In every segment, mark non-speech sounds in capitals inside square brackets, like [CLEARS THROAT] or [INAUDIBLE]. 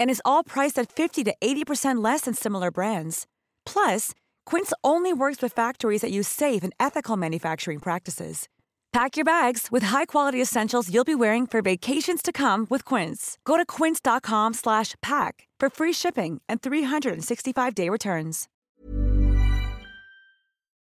And is all priced at 50 to 80% less than similar brands. Plus, Quince only works with factories that use safe and ethical manufacturing practices. Pack your bags with high-quality essentials you'll be wearing for vacations to come with Quince. Go to quince.com/pack for free shipping and 365-day returns.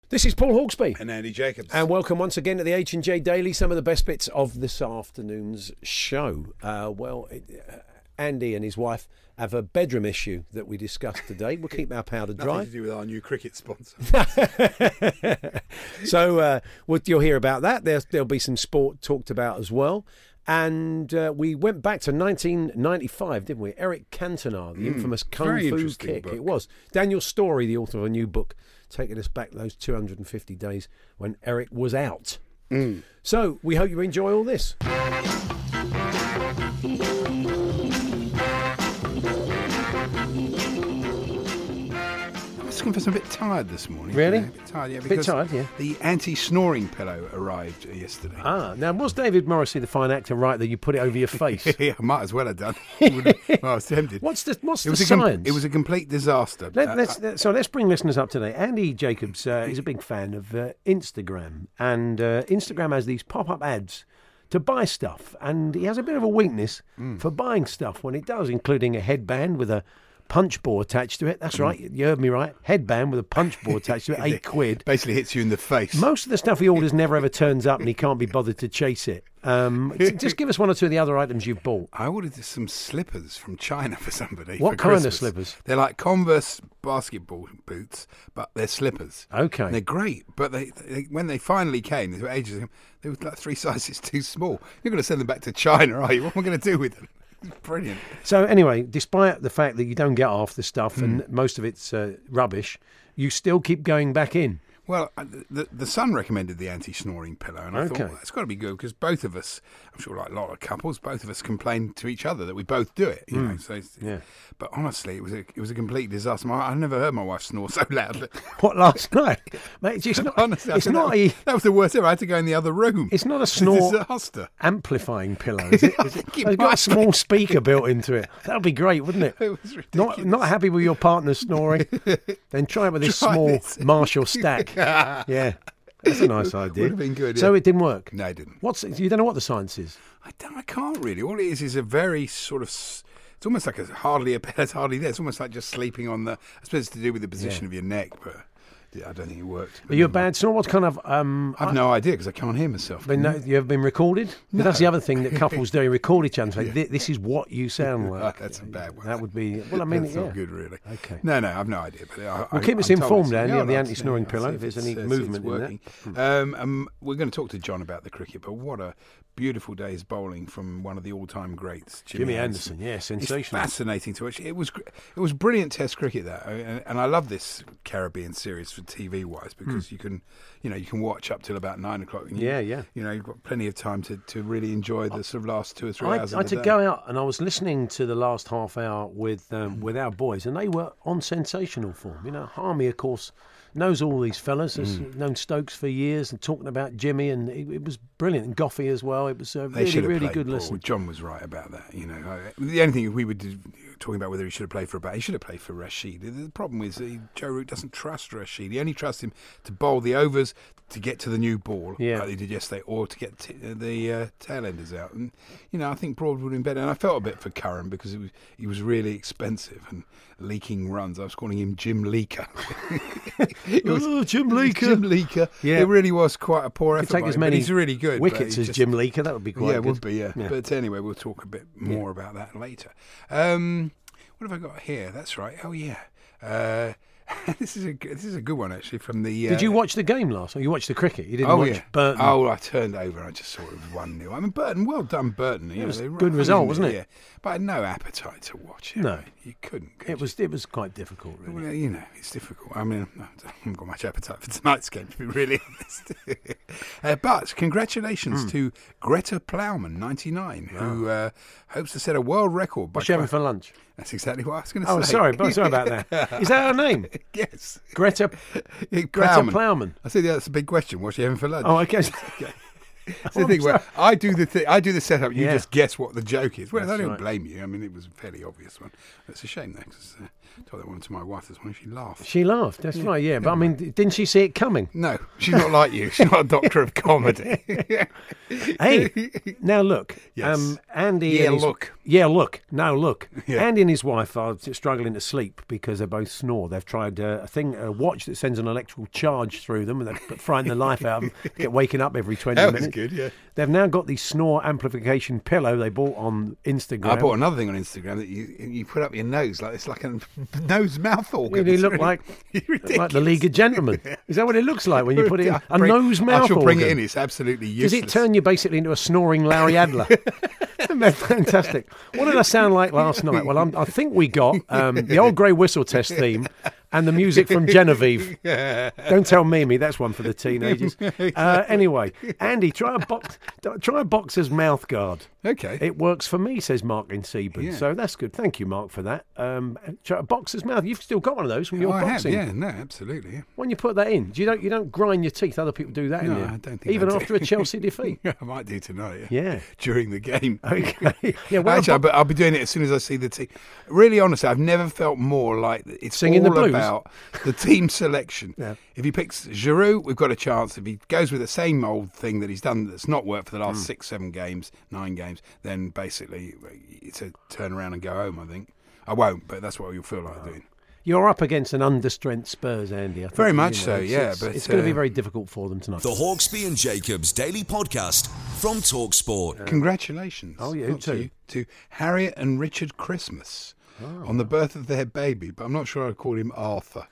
This is Paul Hawksbee. And Andy Jacobs. And welcome once again to the H and J Daily. Some of the best bits of this afternoon's show. Uh, well, it, uh, Andy and his wife have a bedroom issue that we discussed today. We'll keep our powder dry. Nothing to do with our new cricket sponsor. [LAUGHS] so uh, you'll hear about that. There's, there'll be some sport talked about as well. And uh, we went back to 1995, didn't we? Eric Cantona, the infamous Kung Fu Kick. book. It was. Daniel Storey, the author of a new book, taking us back those 250 days when Eric was out. Hmm. So we hope you enjoy all this. Confess I'm a bit tired this morning. Really? A bit tired, yeah. Because tired, yeah. The anti-snoring pillow arrived uh, yesterday. Ah, now was David Morrissey, the fine actor, right that you put it over your face? [LAUGHS] yeah, I might as well have done. Well, I was tempted. What's the what's it the was a science? it was a complete disaster. Let, Uh, let's, let- so let's bring listeners up today. Andy Jacobs uh, is a big fan of uh, Instagram, and uh, Instagram has these pop-up ads to buy stuff, and he has a bit of a weakness Hmm. for buying stuff when it does, including a headband with a punch ball attached to it. That's right, you heard me right. Headband with a punch ball attached to it, [LAUGHS] eight quid. basically hits you in the face. Most of the stuff he orders never ever turns up, and he can't be bothered to chase it. Um, [LAUGHS] just give us one or two of the other items you've bought. I ordered some slippers from China for somebody. What for kind of slippers? They're like Converse basketball boots, but they're slippers. Okay. And they're great, but they, they when they finally came, they were ages ago, they were like three [LAUGHS] sizes too small. You're going to send them back to China, are you? What am I going to do with them? Brilliant. So anyway, despite the fact that you don't get half the stuff Hmm. and most of it's uh, rubbish, you still keep going back in. Well, uh, the the son recommended the anti-snoring pillow, and I Okay. thought well, it's got to be good because both of us, I'm sure, like a lot of couples, both of us complain to each other that we both do it. You know, so yeah. But honestly, it was a it was a complete disaster. I- I've never heard my wife snore [LAUGHS] so loudly. [LAUGHS] What last night, mate? It's not. Honestly, it's not that, a. was, that was the worst ever. I had to go in the other room. It's not a It's snore a disaster. amplifying pillow. [LAUGHS] Is it? Is it? It's got a small speaker built into it. That would be great, wouldn't it? It was Not ridiculous. not happy with your partner snoring, then try it with this Try small this. Marshall stack. [LAUGHS] yeah, that's a nice idea. Would have been good, So yeah. it didn't work. No, it didn't. What's you don't know what the science is? I don't. I can't really. All it is is a very sort of. It's almost like a hardly a bed. [LAUGHS] It's hardly there. It's almost like just sleeping on the. I suppose it's to do with the position of your neck, but yeah, I don't think it worked. Are you a bad snore? What kind of um? I've no idea because I can't hear myself. Been, no, you ever been recorded? 'Cause That's the other thing that [LAUGHS] couples do. Record each other. Say, this is what you sound [LAUGHS] like. that's a bad one. That would be. Well, I mean, That's yeah. not good, really. Okay. No, no, I've no idea. But I, Well, I, keep us I'm informed, it's- Andy, yeah, of the anti-snoring pillow, if there's any movement it's working. Hmm. Um, um, we're going to talk to John about the cricket, but what a beautiful day's bowling from one of the all-time greats, Jimmy, Jimmy Anderson, yeah, It's fascinating to watch. It was it was brilliant Test cricket that, and, and I love this Caribbean series for TV wise because you can, you know, you can watch up till about nine o'clock. you- Hmm. Yeah, yeah. You know, you've got plenty of time to, to really enjoy the sort of last two or three I, hours. I had to day. go out and I was listening to the last half hour with um, with our boys, and they were on sensational form. You know, Harmy, of course, knows all these fellas. Has Mm. known Stokes for years, and talking about Jimmy, and it, it was brilliant. And Goughie as well. It was uh, They really, really good ball. listen. John was right about that. You know, the only thing we were talking about whether he should have played for a bat, he should have played for Rashid. The, problem is Joe Root doesn't trust Rashid. He only trusts him to bowl the overs to get to the new ball, Yeah. like they did yesterday, or to get t- the uh, tail enders out. And you know, I think Broad would have been better. And I felt a bit for Curran because it was he was really expensive and leaking runs. I was calling him Jim Leaker. [LAUGHS] It was- Oh, Jim Leaker. Jim Leaker. Yeah. it really was quite a poor Could effort. take by as many he's really good. wickets as just- Jim Leaker. That would be quite yeah, it good. would be, yeah. Yeah. But anyway, we'll talk a bit more about that later. Um, what have I got here? That's right. Oh, yeah. Uh, [LAUGHS] this is a good- this is a good one actually from the. Uh, Did you watch the game last night? You watched the cricket. You didn't Oh watch yeah, Burton. Oh, I turned over. and I just saw it was one 0 I mean, Burton, well done, Burton. You know, was a good result, wasn't it? Yeah, but I had no appetite to watch it. No. You couldn't. could It was it was quite difficult, you? really. Well, you know, it's difficult. I mean, [LAUGHS] I haven't got much appetite for tonight's game, to be really [LAUGHS] honest. uh, but congratulations Hmm. to Greta Plowman, 99, who uh, hopes to set a world record. By What's she having for lunch? That's exactly what I was going to Oh, say. Oh, sorry, but sorry about that. [LAUGHS] Is that her name? yes. Greta Greta Greta Plowman. I see that's a big question. What's she having for lunch? Oh, okay. That's the thing where I do the thi- I do the setup. You Yeah. just guess what the joke is. Well, I don't right. blame you. I mean, it was a fairly obvious one. It's a shame though, because uh, I told that one to my wife this morning. She laughed. She laughed. That's right. Yeah, but I mean, didn't she see it coming? No, she's not like you. She's not a doctor of comedy. [LAUGHS] [LAUGHS] Hey, now look. Yes. Um, Andy. Yeah, and his- look. Yeah, look. Now look. Yeah. Andy and his wife are struggling to sleep because they both snore. They've tried uh, a thing, a watch that sends an electrical charge through them, and they frighten the life out of them. [LAUGHS] Get waking up every twenty minutes. Good, yeah. They've now got the snore amplification pillow they bought on Instagram. I bought another thing on Instagram that you you put up your nose like it's like a [LAUGHS] nose mouth organ. It's look really like [LAUGHS] ridiculous. like the League of Gentlemen. [LAUGHS] Is that what it looks like when you put it in a bring- nose mouth? I shall bring it organ? in. It's absolutely useless. Does it turn you basically into a snoring Larry Adler? Fantastic. What did I sound like last night? Well, I'm, I think we got um, the old grey whistle test theme and the music from Genevieve. [LAUGHS] yeah. Don't tell Mimi, that's one for the teenagers. [LAUGHS] Uh, anyway, Andy, try a box, try a boxer's mouth guard. Okay. It works for me, says Mark in Seaburn. Yeah. So that's good. Thank you, Mark, for that. Um, try a boxer's mouth. You've still got one of those from your Oh, I have, boxing. yeah, no, absolutely. When you put that in, do you don't you don't grind your teeth? Other people do that. No, there. I don't think even I do. after a Chelsea defeat. [LAUGHS] I might do tonight. Yeah. during the game. Okay. Yeah. Well, Actually, I'll be, I'll be doing it as soon as I see the team. Really, honestly, I've never felt more like it's Singing the blues? About the team selection. [LAUGHS] Yeah. If he picks Giroud, we've got a chance. If he goes with the same old thing that he's done that's not worked for the last hmm. six, seven games, nine games, then basically it's a turn around and go home. I think I won't, but that's what you'll feel like doing. You're up against an understrength Spurs, Andy. I think, Very you much know, so, it's- yeah, It's, but, it's going to be uh, very difficult for them tonight. The Hawksbee and Jacobs Daily Podcast from Talksport. Congratulations! Oh, you not to too. to Harriet and Richard Christmas Oh. on the birth of their baby, but I'm not sure I'd call him Arthur.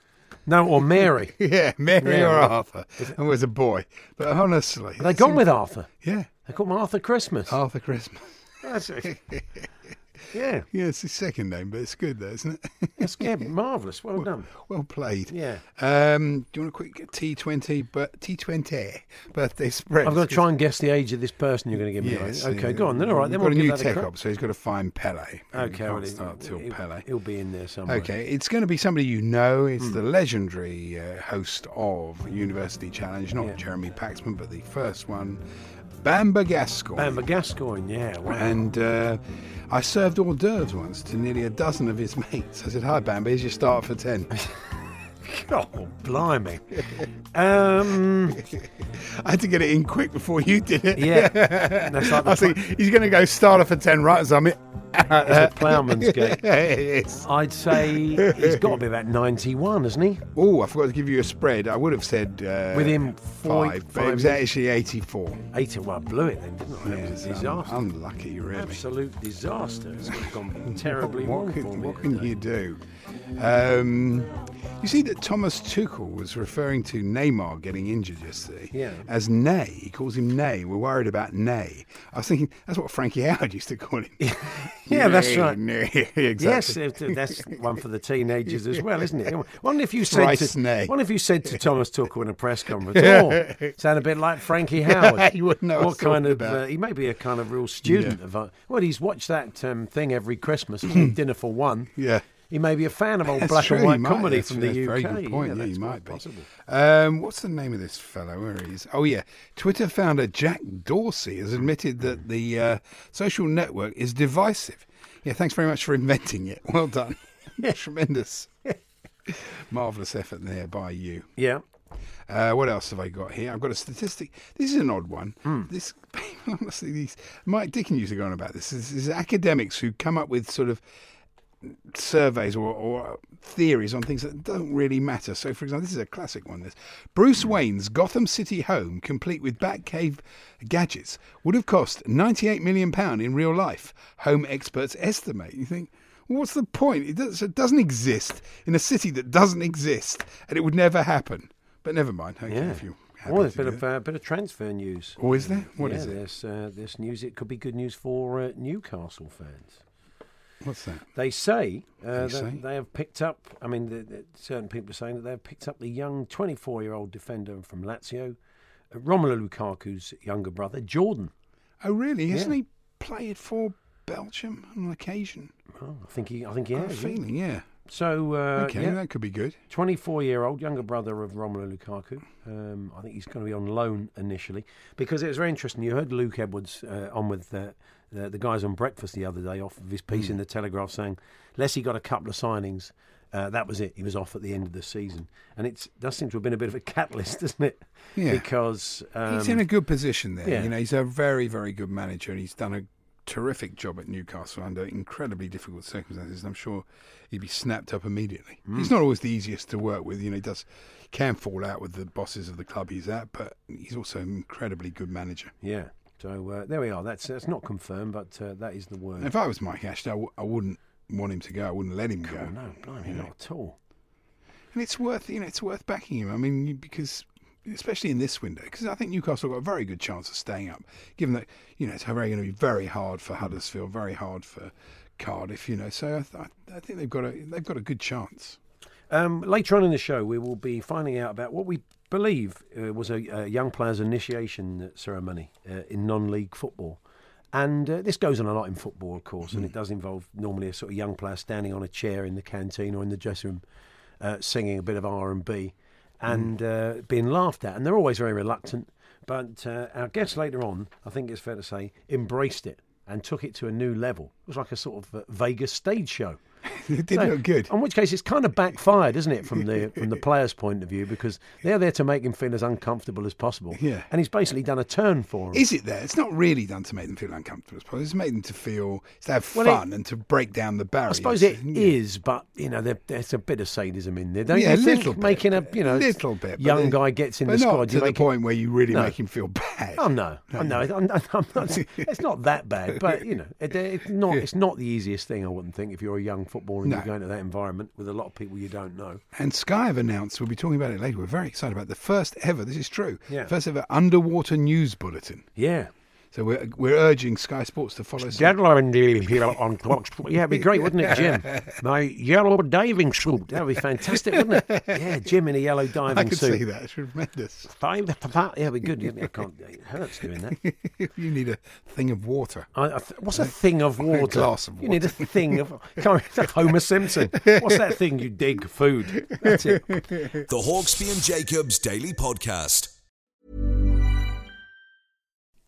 No, or Mary. [LAUGHS] Yeah, Mary Yeah, or right. Arthur. And was a boy. But honestly. They that's gone im- with Arthur. Yeah, They called him Arthur Christmas. Arthur Christmas. That's it. [LAUGHS] yeah, Yeah, it's his second name, but it's good though, isn't it? that's yeah, [LAUGHS] marvellous. Well done. well played. Yeah. Um, do you want a quick T20, but T20 birthday spread? I've got to try and guess the age of this person you're going to give me. Yes, okay, yeah. go on then. All right, then We've we'll got a new tech crack. up, so he's got to find Pele. Okay, well, start till he'll, Pele. he'll be in there somewhere. Okay, it's going to be somebody you know. It's Hmm. the legendary uh, host of University Challenge, not Yeah. Jeremy Paxman, but the first one, Bamber Gascoigne. Bamber Gascoigne, yeah. Wow. And uh, I served hors d'oeuvres once to nearly a dozen of his [LAUGHS] mates. I said, Hi, Bamber, here's your start for 10. [LAUGHS] [LAUGHS] oh, blimey. um, [LAUGHS] I had to get it in quick before you did it. yeah, [LAUGHS] that's like I think he's going to go starter for 10 right as I'm in. It's a ploughman's gate. I'd say he's got to be about 91, hasn't he? Oh, I forgot to give you a spread. I would have said uh, With him, four- five, but it was actually 84. 81. well, blew it then, didn't it? That was a disaster. un- unlucky, really. Absolute disaster. It's gone terribly what, wrong can, for me. what can you do? Um, you see that Thomas Tuchel was referring to Neymar getting injured yesterday Yeah. as Ney. He calls him Ney. We're worried about Ney. I was thinking that's what Frankie Howerd used to call him. [LAUGHS] Yeah, that's right. Nay. [LAUGHS] exactly. Yes, that's one for the teenagers as well, isn't it? Wonder if you said Thrice to, nay. wonder if you said to Thomas Tuchel in a press conference, [LAUGHS] "Oh, sound a bit like Frankie Howerd." He wouldn't know what kind of? Uh, he may be a kind of real student Yeah. of. Uh, well, he's watched that um, thing every Christmas. Dinner for One. Yeah. He may be a fan of old That's black true, and white comedy from the that's a UK. Very good point. Yeah, that's he might be. Um, what's the name of this fellow? Where he is? Oh yeah, Twitter founder Jack Dorsey has admitted that the uh, social network is divisive. Yeah, thanks very much for inventing it. [LAUGHS] Well done. Yeah, [LAUGHS] Tremendous. Marvelous effort there by you. Yeah. Uh, what else have I got here? I've got a statistic. This is an odd one. Hmm. This, [LAUGHS] honestly, these Mike Dickin used to go on about this. This is academics who come up with sort of surveys or, or theories on things that don't really matter. So, for example, this is a classic one. This Bruce Wayne's Gotham City home, complete with Batcave gadgets, would have cost 98 million pound in real life. Home experts estimate. You think, Well, what's the point? It, does, it doesn't exist in a city that doesn't exist, and it would never happen. But never mind. Okay, Yeah. if you Oh, there's a bit of uh, bit of transfer news. Oh, is there? What yeah, is it? There's, uh, there's news. It could be good news for uh, Newcastle fans. What's that? They say, uh, They that say? they have picked up. I mean, the, the, certain people are saying that they have picked up the young 24-year-old defender from Lazio, uh, Romelu Lukaku's younger brother, Jordan. Oh, really? Hasn't Yeah. he played for Belgium on occasion? Oh, I think he. I think he has. yeah. feeling, yeah. So uh, okay, yeah, that could be good. 24-year-old younger brother of Romelu Lukaku. Um, I think he's going to be on loan initially because it was very interesting. You heard Luke Edwards uh, on with uh, the, the guys on breakfast the other day off of his piece in the Telegraph saying, unless he got a couple of signings, uh, that was it. He was off at the end of the season, and it does seem to have been a bit of a catalyst, [LAUGHS] doesn't it? Yeah. Because um, he's in a good position there. yeah. You know, he's a very, very good manager, and he's done a terrific job at Newcastle under incredibly difficult circumstances. I'm sure he'd be snapped up immediately. Hmm. He's not always the easiest to work with. You know, he does can fall out with the bosses of the club he's at, but he's also an incredibly good manager. yeah. So uh, there we are. That's that's not confirmed, but uh, that is the word. If I was Mike Ashley, I, w- I wouldn't want him to go. I wouldn't let him go. No, blimey, not at all. And it's worth you know it's worth backing him. I mean you- because especially in this window because I think Newcastle got a very good chance of staying up, given that you know it's very going to be very hard for Huddersfield, very hard for Cardiff. You know, so I, th- I think they've got a they've got a good chance. Um, later on in the show, we will be finding out about what we believe uh, was a, a young player's initiation ceremony uh, in non-league football. And uh, this goes on a lot in football, of course, and it does involve normally a sort of young player standing on a chair in the canteen or in the dressing room, uh, singing a bit of R and B, and uh, being laughed at. And they're always very reluctant. But uh, our guest later on, I think it's fair to say, embraced it and took it to a new level. It was like a sort of uh, Vegas stage show. [LAUGHS] it did So, look good. In which case, it's kind of backfired, isn't it, from the from the player's point of view, because they're there to make him feel as uncomfortable as possible. Yeah. And he's basically done a turn for him. Is it there? It's not really done to make them feel uncomfortable. I suppose it's made them to feel to have Well, it- fun and to break down the barriers. I suppose it Yeah. is, but you know, there, there's a bit of sadism in there, don't Yeah, you a think? little bit. Making a you know little bit. young guy gets in the not squad. to the it- point where you really No. make him feel bad. Oh no, no, no I'm, I'm, I'm not, it's not that bad, but you know, it, it's not [LAUGHS] it's not the easiest thing. I wouldn't think if you're a young footballer and No. you're going to that environment with a lot of people you don't know. And Sky have announced, we'll be talking about it later, we're very excited about the first ever, this is true, Yeah. first ever underwater news bulletin. Yeah. So we're, we're urging Sky Sports to follow us. Gentlemen, on clocks. Yeah, it'd be great, [LAUGHS] wouldn't it, Jim? My yellow diving suit. That would be fantastic, wouldn't it? Yeah, Jim in a yellow [LAUGHS] diving suit. I can suit. see that, it's tremendous. Five, yeah, it'd be good. I can't. It hurts doing that. [LAUGHS] you need a thing of water. I, I th- what's a thing of water? glass of water. You need a thing of. Come on, Homer Simpson. What's that thing you dig? Food. That's it. The Hawksbee and Jacobs Daily Podcast.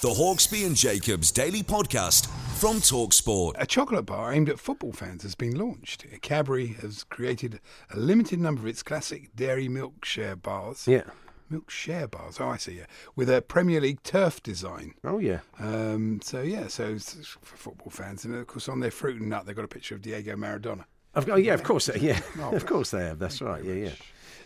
The Hawksbee and Jacobs Daily Podcast from Talksport. A chocolate bar aimed at football fans has been launched. Cadbury has created a limited number of its classic dairy milk share bars. Yeah. Milk share bars. Oh, I see. Yeah, with a Premier League turf design. Oh yeah. Um, so yeah, so it's for football fans, and of course on their fruit and nut they've got a picture of Diego Maradona. Of, oh yeah, of course. they- Yeah, [LAUGHS] [LAUGHS] of course they have. That's right. Yeah, yeah.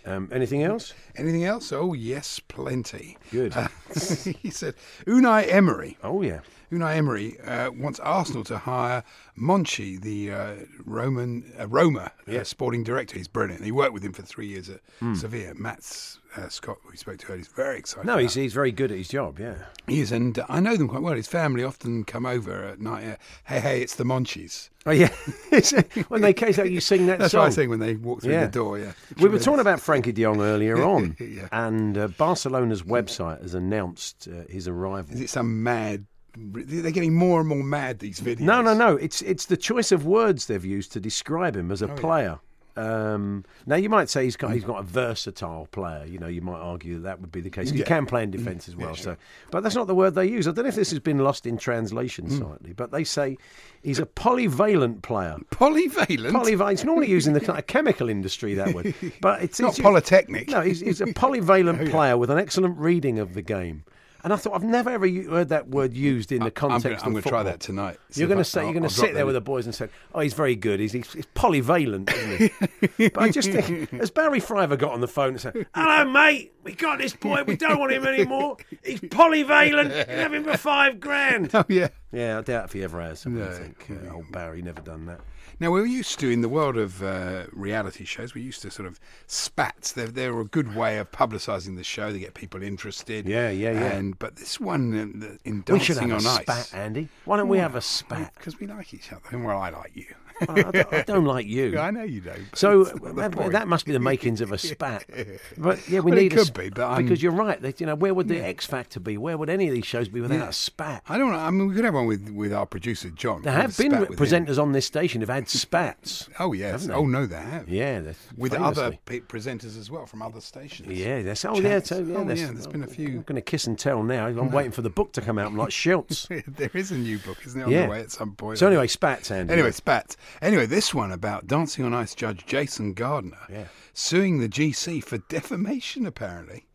Um, anything else? Anything else? Oh yes, plenty. Good. Uh, [LAUGHS] he said Unai Emery. Oh yeah. Unai Emery uh, wants Arsenal to hire Monchi, the uh, Roman uh, Roma uh, sporting director. He's brilliant. He worked with him for three years at Sevilla. Matt's uh, Scott, we spoke to earlier, is very excited. No, he's he's very good at his job. Yeah. He is, and I know them quite well. His family often come over at night. Uh, hey, hey, it's the Monchis. Oh yeah. [LAUGHS] when they came out, you sing that [LAUGHS] That's song. what I sing when they walk through Yeah. the door. Yeah, We were talking about Frankie De Jong earlier [LAUGHS] on, Yeah. and uh, Barcelona's website has announced uh, his arrival. Is it some mad? They're getting more and more mad. These videos. No, no, no. It's it's the choice of words they've used to describe him Oh, as a player. Um, now you might say he's got he's got a versatile player. You know, you might argue that that would be the case. He Yeah. can play in defence as well. So, but that's not the word they use. I don't know if this has been lost in translation Hmm. slightly, but they say he's a polyvalent player. [LAUGHS] Polyvalent. Polyvalent. It's normally used in the [LAUGHS] kind of chemical industry that way, but it's, Not it's polytechnic. No, he's, he's a polyvalent [LAUGHS] player with an excellent reading of the game. And I thought I've never ever heard that word used in the context of I'm gonna try that tonight. See You're going to say I'll- you're going to sit there with the boys and say, "Oh, he's very good. He's, he's, he's polyvalent, isn't he?" [LAUGHS] but I just think, has Barry Fry ever got on the phone and said, "Hello, mate, we got this boy. We don't want him anymore. He's polyvalent. You have him for five grand." [LAUGHS] Oh yeah. Yeah, I doubt if he ever has. I No. uh, old Barry never done that. Now we're used to in the world of uh, reality shows. We're used to sort of spats. They're they're a good way of publicising the show. They get people interested. Yeah, yeah, yeah. And but this one in, in we should dancing have a on spat, ice. Andy. Why don't we have a spat? Because we like each other. Well, I like you. I, I don't, I [LAUGHS] don't like you. I know you don't. So uh, the that, that must be the [LAUGHS] makings of a spat. [LAUGHS] But yeah, we Well, it need a could sp- be, but I'm- because you're right. That, you know, where would the X Factor be? Where would any of these shows be without a spat? I don't know. I mean, we could have one with, with our producer John. There have been with him. presenters on this station who've had spats. Oh yes. Oh no, they have. Yeah, With famously. other pe- presenters as well from other stations. Yeah, that's oh Chats. yeah, so, yeah, Oh, there's, yeah, there's been a few. I'm going to kiss and tell now. I'm waiting for the book to come out. I'm like Schultz. there is a new book, isn't it, on yeah. the way at some point? So anyway, spats, Andy. Anyway, spats. Anyway, this one about Dancing on Ice judge Jason Gardiner Yeah. suing the GC for defamation. Apparently,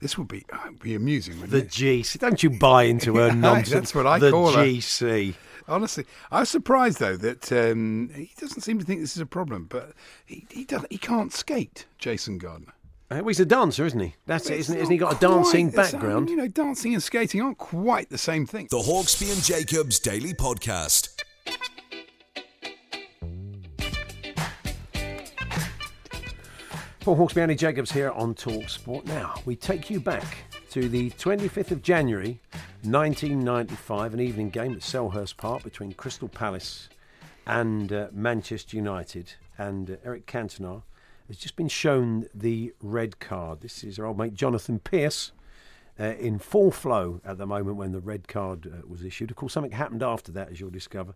this would be uh, be amusing. The it? GC. Don't you buy into her [LAUGHS] nonsense? that's what I the call her. GC. Honestly, I was surprised though that um, he doesn't seem to think this is a problem, but he he, does, he can't skate. Jason Gardiner. Uh, well, he's a dancer, isn't he? That's it, It's isn't, it? isn't he? Got a dancing quite same. background. You know, dancing and skating aren't quite the same thing. The Hawksbee and Jacobs Daily Podcast. Paul Hawksbee, Andy Jacobs here on Talk Sport. Now, we take you back to the 25th of January 1995, an evening game at Selhurst Park between Crystal Palace and uh, Manchester United. And uh, Eric Cantona has just been shown the red card. This is our old mate Jonathan Pearce. Uh, in full flow at the moment when the red card uh, was issued. Of course, something happened after that, as you'll discover,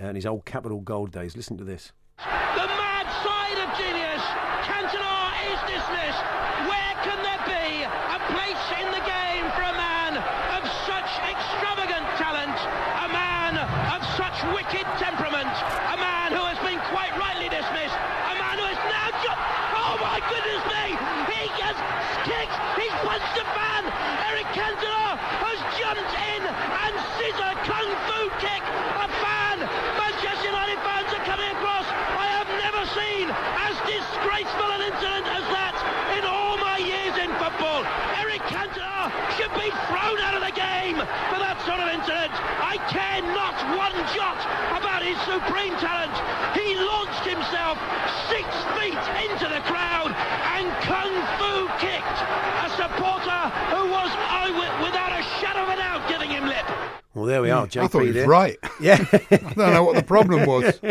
uh, in his old Capital Gold days. Listen to this. The mad side of genius. Cantona is dismissed. Where can there be a place in the game for a man of such extravagant talent, a man of such wicked temperament, a man who has been quite rightly dismissed, a man who has now jumped. Oh my goodness me! He has kicked. He's punched a fan. Eric Cantona has jumped in and scissor kung fu kick a fan. Manchester United fans are coming across. I have never seen as disgraceful an incident as that in all my years in football. Eric Cantona should be thrown out of the game for that sort of incident. I care not one jot about his supreme talent. He launched himself six feet into the crowd and kung fu Well, there we are. JP I thought he was there. right. Yeah. [LAUGHS] I don't know what the problem was. [LAUGHS]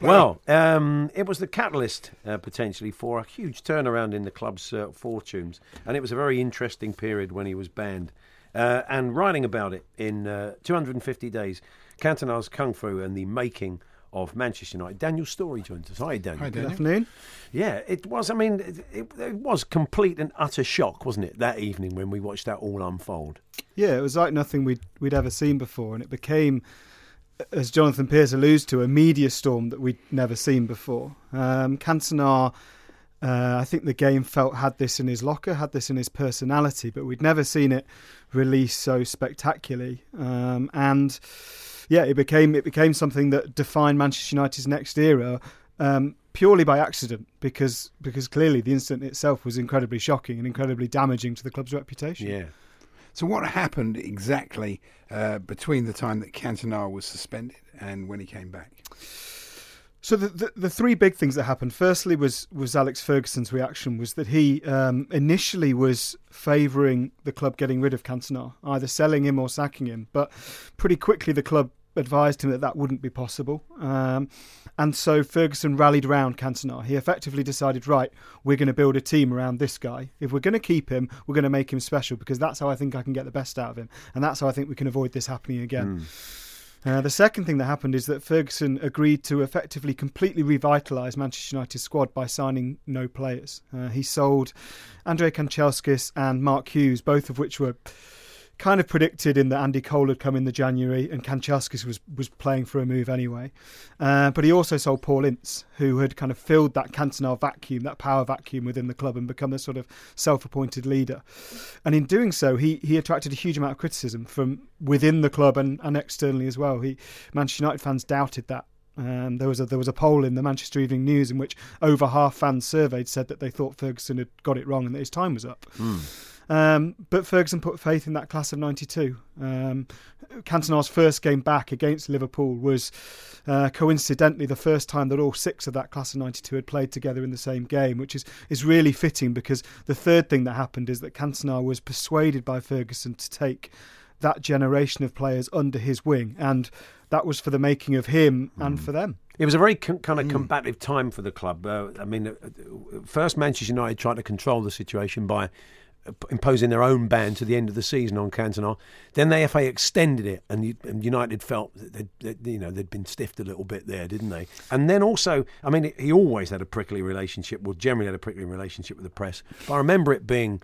Well, um, it was the catalyst uh, potentially for a huge turnaround in the club's uh, fortunes, and it was a very interesting period when he was banned. Uh, and writing about it in uh, 250 days, Cantona's Kung Fu and the making of Manchester United. Daniel Storey joins us. Hi, Daniel. Hi, Good afternoon. Yeah, it was. I mean, it, it, it was complete and utter shock, wasn't it, that evening when we watched that all unfold? Yeah, it was like nothing we'd we'd ever seen before, and it became, as Jonathan Pearce alludes to, a media storm that we'd never seen before. Um, Cantona, uh, I think the game felt had this in his locker, had this in his personality, but we'd never seen it released so spectacularly. Um, and yeah, it became it became something that defined Manchester United's next era. Um, purely by accident, because because clearly the incident itself was incredibly shocking and incredibly damaging to the club's reputation. Yeah. So, what happened exactly uh, between the time that Cantona was suspended and when he came back? So the, the the three big things that happened. Firstly, was was Alex Ferguson's reaction was that he um, initially was favouring the club getting rid of Cantona, either selling him or sacking him. But pretty quickly, the club advised him that that wouldn't be possible, um, and so Ferguson rallied around Cantona. He effectively decided, right, we're going to build a team around this guy. If we're going to keep him, we're going to make him special because that's how I think I can get the best out of him, and that's how I think we can avoid this happening again. Uh, the second thing that happened is that Ferguson agreed to effectively completely revitalise Manchester United's squad by signing no players. Uh, he sold Andrei Kanchelskis and Mark Hughes, both of which were kind of predicted in that Andy Cole had come in the January and Kanchelskis was, was playing for a move anyway. Uh, but he also sold Paul Ince, who had kind of filled that Cantona vacuum, that power vacuum within the club and become a sort of self-appointed leader. And in doing so, he, he attracted a huge amount of criticism from within the club and, and externally as well. He Manchester United fans doubted that. Um, there was a there was a poll in the Manchester Evening News in which over half fans surveyed said that they thought Ferguson had got it wrong and that his time was up. Um, but Ferguson put faith in that class of '92. Um, Cantona's first game back against Liverpool was uh, coincidentally the first time that all six of that class of '92 had played together in the same game, which is is really fitting because the third thing that happened is that Cantona was persuaded by Ferguson to take that generation of players under his wing, and that was for the making of him and for them. It was a very con- kind of combative time for the club. Uh, I mean, uh, uh, first Manchester United tried to control the situation by p- imposing their own ban to the end of the season on Cantona. Then the FA extended it, and, United felt that they'd, that, you know they'd been stiffed a little bit there, didn't they? And then also, I mean, he always had a prickly relationship. Well, generally had a prickly relationship with the press. But I remember it being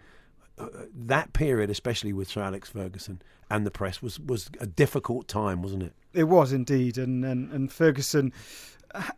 uh, that period, especially with Sir Alex Ferguson and the press, was was a difficult time, wasn't it? It was indeed, and and, and Ferguson,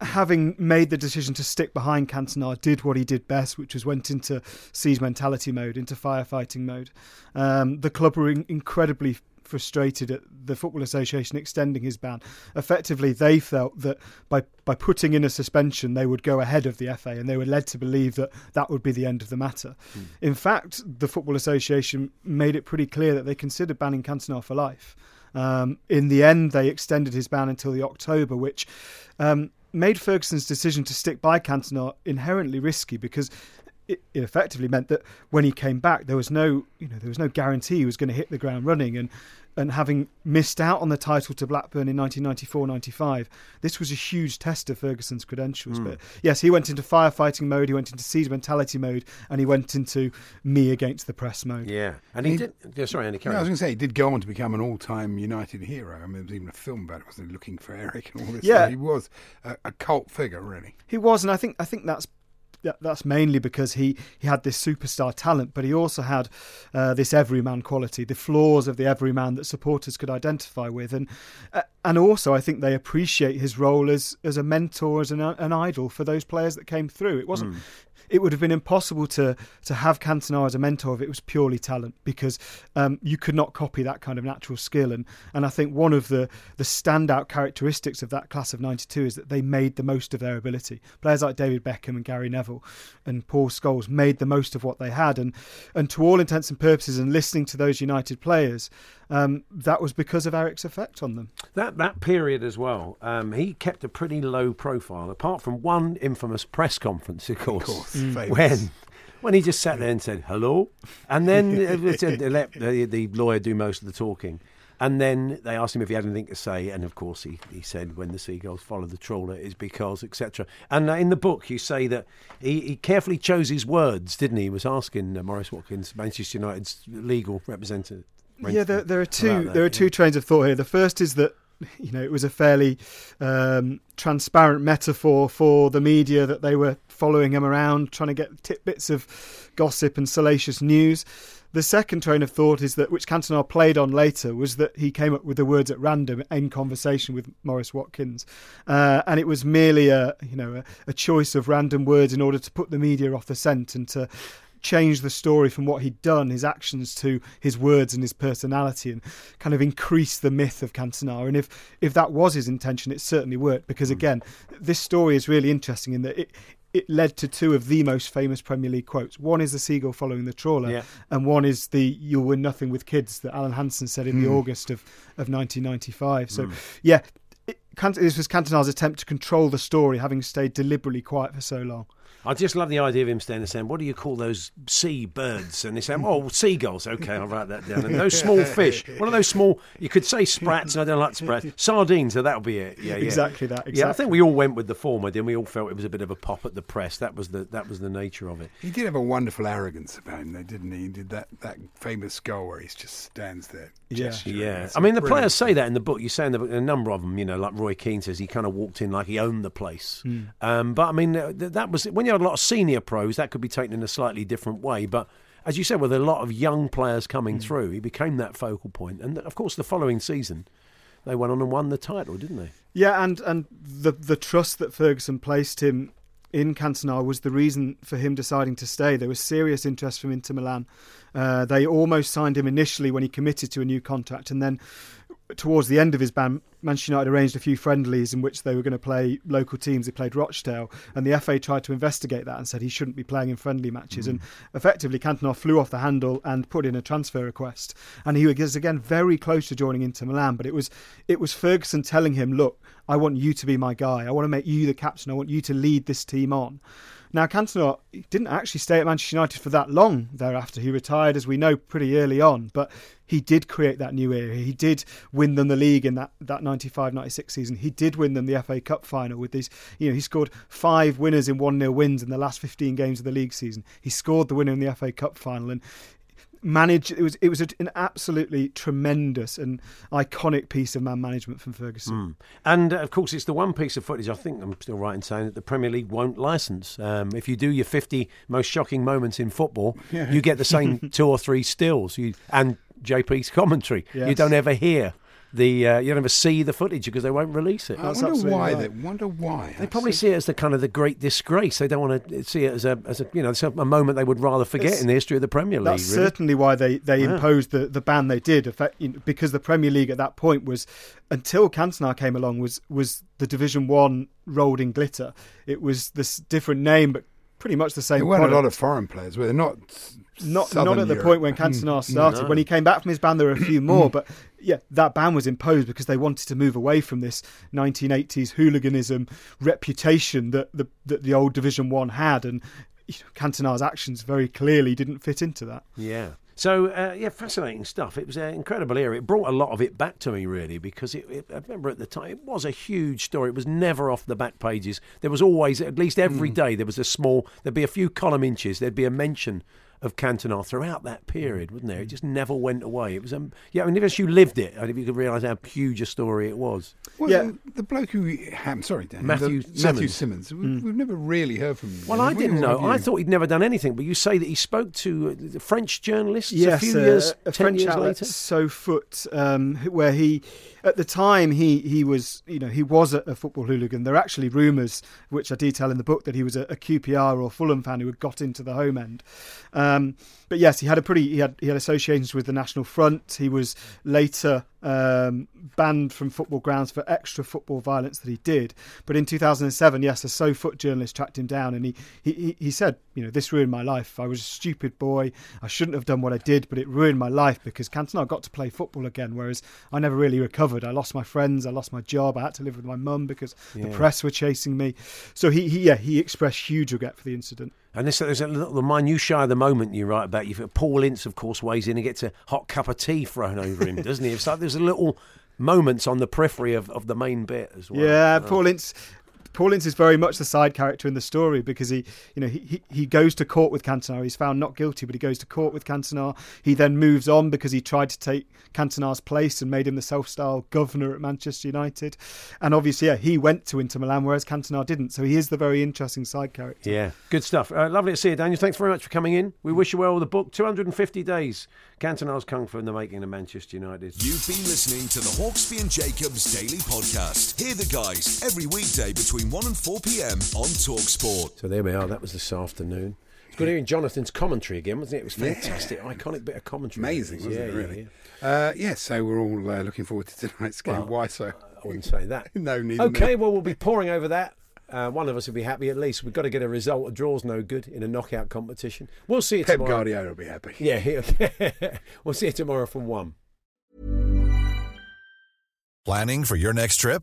having made the decision to stick behind Cantona, did what he did best, which was went into siege mentality mode, into firefighting mode. Um, the club were in- incredibly frustrated at the Football Association extending his ban. Effectively, they felt that by by putting in a suspension, they would go ahead of the FA, and they were led to believe that that would be the end of the matter. In fact, the Football Association made it pretty clear that they considered banning Cantona for life. Um, in the end, they extended his ban until the October, which um, made Ferguson's decision to stick by Cantona inherently risky because it, effectively meant that when he came back, there was no, you know, there was no guarantee he was going to hit the ground running. And and having missed out on the title to Blackburn in 1994-95, this was a huge test of Ferguson's credentials. Hmm. But yes, he went into firefighting mode, he went into siege mentality mode, and he went into me against the press mode. Yeah, and he, He- did. Yeah, sorry, Andy. No, Carry I was going to say, he did go on to become an all-time United hero. I mean, there was even a film about it, wasn't it? Looking for Eric and all this. Yeah. So he was a, a cult figure, really. He was, and I think I think that's that, that's mainly because he, he had this superstar talent, but he also had uh, this everyman quality, the flaws of the everyman that supporters could identify with, and uh, and also I think they appreciate his role as as a mentor, as an, an idol for those players that came through. It wasn't. It would have been impossible to to have Cantona as a mentor if it was purely talent, because um, you could not copy that kind of natural skill. And and I think one of the the standout characteristics of that class of '92 is that they made the most of their ability. Players like David Beckham and Gary Neville and Paul Scholes made the most of what they had, and and to all intents and purposes, and listening to those United players, um, that was because of Eric's effect on them. That that period as well, um, he kept a pretty low profile, apart from one infamous press conference, of course, course, Mm. Famous. when when he just sat there and said hello, and then [LAUGHS] it said they let the, the lawyer do most of the talking. And then they asked him if he had anything to say, and of course he, he said, "When the seagulls follow the trawler, is because etc." And uh, in the book, you say that he, he carefully chose his words, didn't he? He was asking uh, Maurice Watkins, Manchester United's legal representative. Yeah, there, there are two. that, there are yeah. two trains of thought here. The first is that you know it was a fairly um, transparent metaphor for the media that they were following him around, trying to get tidbits of gossip and salacious news. The second train of thought is that, which Cantona played on later, was that he came up with the words at random in conversation with Maurice Watkins, uh, and it was merely a you know a, a choice of random words in order to put the media off the scent and to change the story from what he'd done, his actions, to his words and his personality, and kind of increase the myth of Cantona. And if if that was his intention, it certainly worked. Because again, this story is really interesting in that it. It led to two of the most famous Premier League quotes. One is the seagull following the trawler, Yeah. and one is the "You'll win nothing with kids" that Alan Hansen said in the Mm. August of, of 1995. So, yeah, it, this was Cantona's attempt to control the story, having stayed deliberately quiet for so long. I just love the idea of him standing there saying, "What do you call those sea birds?" And they say, "Oh, seagulls." Okay, I'll write that down. And those small [LAUGHS] fish. What are those small? You could say sprats, and I don't like sprats. [LAUGHS] Sardines. So that'll be it. Yeah, yeah. Exactly that, Yeah, I think we all went with the former. Didn't we? All felt it was a bit of a pop at the press. That was the that was the nature of it. He did have a wonderful arrogance about him, though, didn't he? He did that, that famous goal where he just stands there. Yeah. Yeah, I mean the players say that in the book. You say in the book, a number of them, you know, like Roy Keane says, he kind of walked in like he owned the place. Um, but I mean, th- that was when you had a lot of senior pros. That could be taken in a slightly different way. But as you said, with a lot of young players coming through, he became that focal point. And of course, the following season, they went on and won the title, didn't they? Yeah, and and the the trust that Ferguson placed him in Cantona was the reason for him deciding to stay. There was serious interest from Inter Milan. Uh, they almost signed him initially when he committed to a new contract, and then towards the end of his ban, Manchester United arranged a few friendlies in which they were going to play local teams. They played Rochdale, and the FA tried to investigate that and said he shouldn't be playing in friendly matches. And hmm. effectively, Cantona flew off the handle and put in a transfer request. And he was again very close to joining Inter Milan, but it was it was Ferguson telling him, "Look, I want you to be my guy. I want to make you the captain. I want you to lead this team on." Now, Cantona didn't actually stay at Manchester United for that long thereafter. He retired, as we know, pretty early on, but he did create that new era. He did win them the league in that, that 95 96 season. He did win them the FA Cup final with these, you know, he scored five winners in 1 0 wins in the last 15 games of the league season. He scored the winner in the FA Cup final and managed it was it was an absolutely tremendous and iconic piece of man management from Ferguson. And uh, of course, it's the one piece of footage. I think I'm still right in saying that the Premier League won't license. Um, if you do your 50 most shocking moments in football, [LAUGHS] you get the same [LAUGHS] two or three stills. You and JP's commentary. You don't ever hear the. Uh, you don't ever see the footage because they won't release it. I That's wonder absolutely why. right. They wonder why. They probably see it as the kind of the great disgrace. They don't want to see it as a, as a you know, it's a, a moment they would rather forget It's- in the history of the Premier League. That's really. certainly why they, they Yeah. imposed the, the ban they did, effect, you know, because the Premier League at that point was, until Cantona came along, was was the Division One rolled in glitter. It was this different name, but pretty much the same. There weren't a lot of foreign players, were there? Not not Southern not at the Europe. point when Cantona mm. started. No. When he came back from his ban, there were a few [CLEARS THROAT] more, but yeah, that ban was imposed because they wanted to move away from this 1980s hooliganism reputation that the that the old Division One had, and you know, Cantona's actions very clearly didn't fit into that. Yeah. So uh, yeah, fascinating stuff. It was an incredible era. It brought a lot of it back to me really because it, it, I remember at the time it was a huge story. It was never off the back pages. There was always at least every day there was a small. There'd be a few column inches. There'd be a mention of Cantona throughout that period, wouldn't there? It just never went away. It was um, yeah. I mean, if you lived it, and if you could realise how huge a story it was. Well, Yeah. the, the bloke who I'm sorry, Dan, Matthew the, Matthew Simmons. Simmons. We, We've never really heard from him. Well, I didn't know. I thought he'd never done anything. But you say that he spoke to uh, French journalists yes, a few uh, years, a ten French years outlet, later. SoFoot, um, where he, at the time, he he was, you know, he was a, a football hooligan. There are actually rumours, which I detail in the book, that he was a, a QPR or Fulham fan who had got into the home end. Um, but yes, he had a pretty, he had he had associations with the National Front. He was later um, banned from football grounds for extra football violence that he did. But in 2007, yes, a So Foot journalist tracked him down, and he, he he- said, you know, this ruined my life. I was a stupid boy. I shouldn't have done what I did, but it ruined my life because Cantona got to play football again, whereas I never really recovered. I lost my friends, I lost my job, I had to live with my mum because the press were chasing me. So he, he yeah he expressed huge regret for the incident. And this, there's a little the minutiae of the moment you write about. You've Paul Ince, of course, weighs in and gets a hot cup of tea thrown over him, doesn't he? It's like there's a little moments on the periphery of, of the main bit as well. Yeah, uh, Paul Ince Paul Ince is very much the side character in the story because he, you know, he, he goes to court with Cantona. He's found not guilty, but he goes to court with Cantona. He then moves on because he tried to take Cantona's place and made him the self-styled governor at Manchester United. And obviously, yeah, he went to Inter Milan, whereas Cantona didn't. So he is the very interesting side character. Yeah, good stuff. Uh, lovely to see you, Daniel. Thanks very much for coming in. We wish you well with the book. 250 days. Cantona's Kung Fu in the making of Manchester United. You've been listening to the Hawksbee and Jacobs Daily Podcast. Hear the guys every weekday between 1 and 4 p.m on Talksport. So there we are. That was this afternoon. It's good hearing Jonathan's commentary again, wasn't it? It was fantastic, yeah. iconic bit of commentary. Amazing, wasn't yeah, it? Really. Yeah. Uh, yeah, so we're all uh, looking forward to tonight's game. Well, Why so? I wouldn't say that. [LAUGHS] no, neither. Okay, well we'll be poring over that. Uh, one of us will be happy at least. We've got to get a result. A draw's no good in a knockout competition. We'll see you Pep tomorrow. Guardiola will be happy. [LAUGHS] Yeah, [LAUGHS] we'll see you tomorrow from one. Planning for your next trip?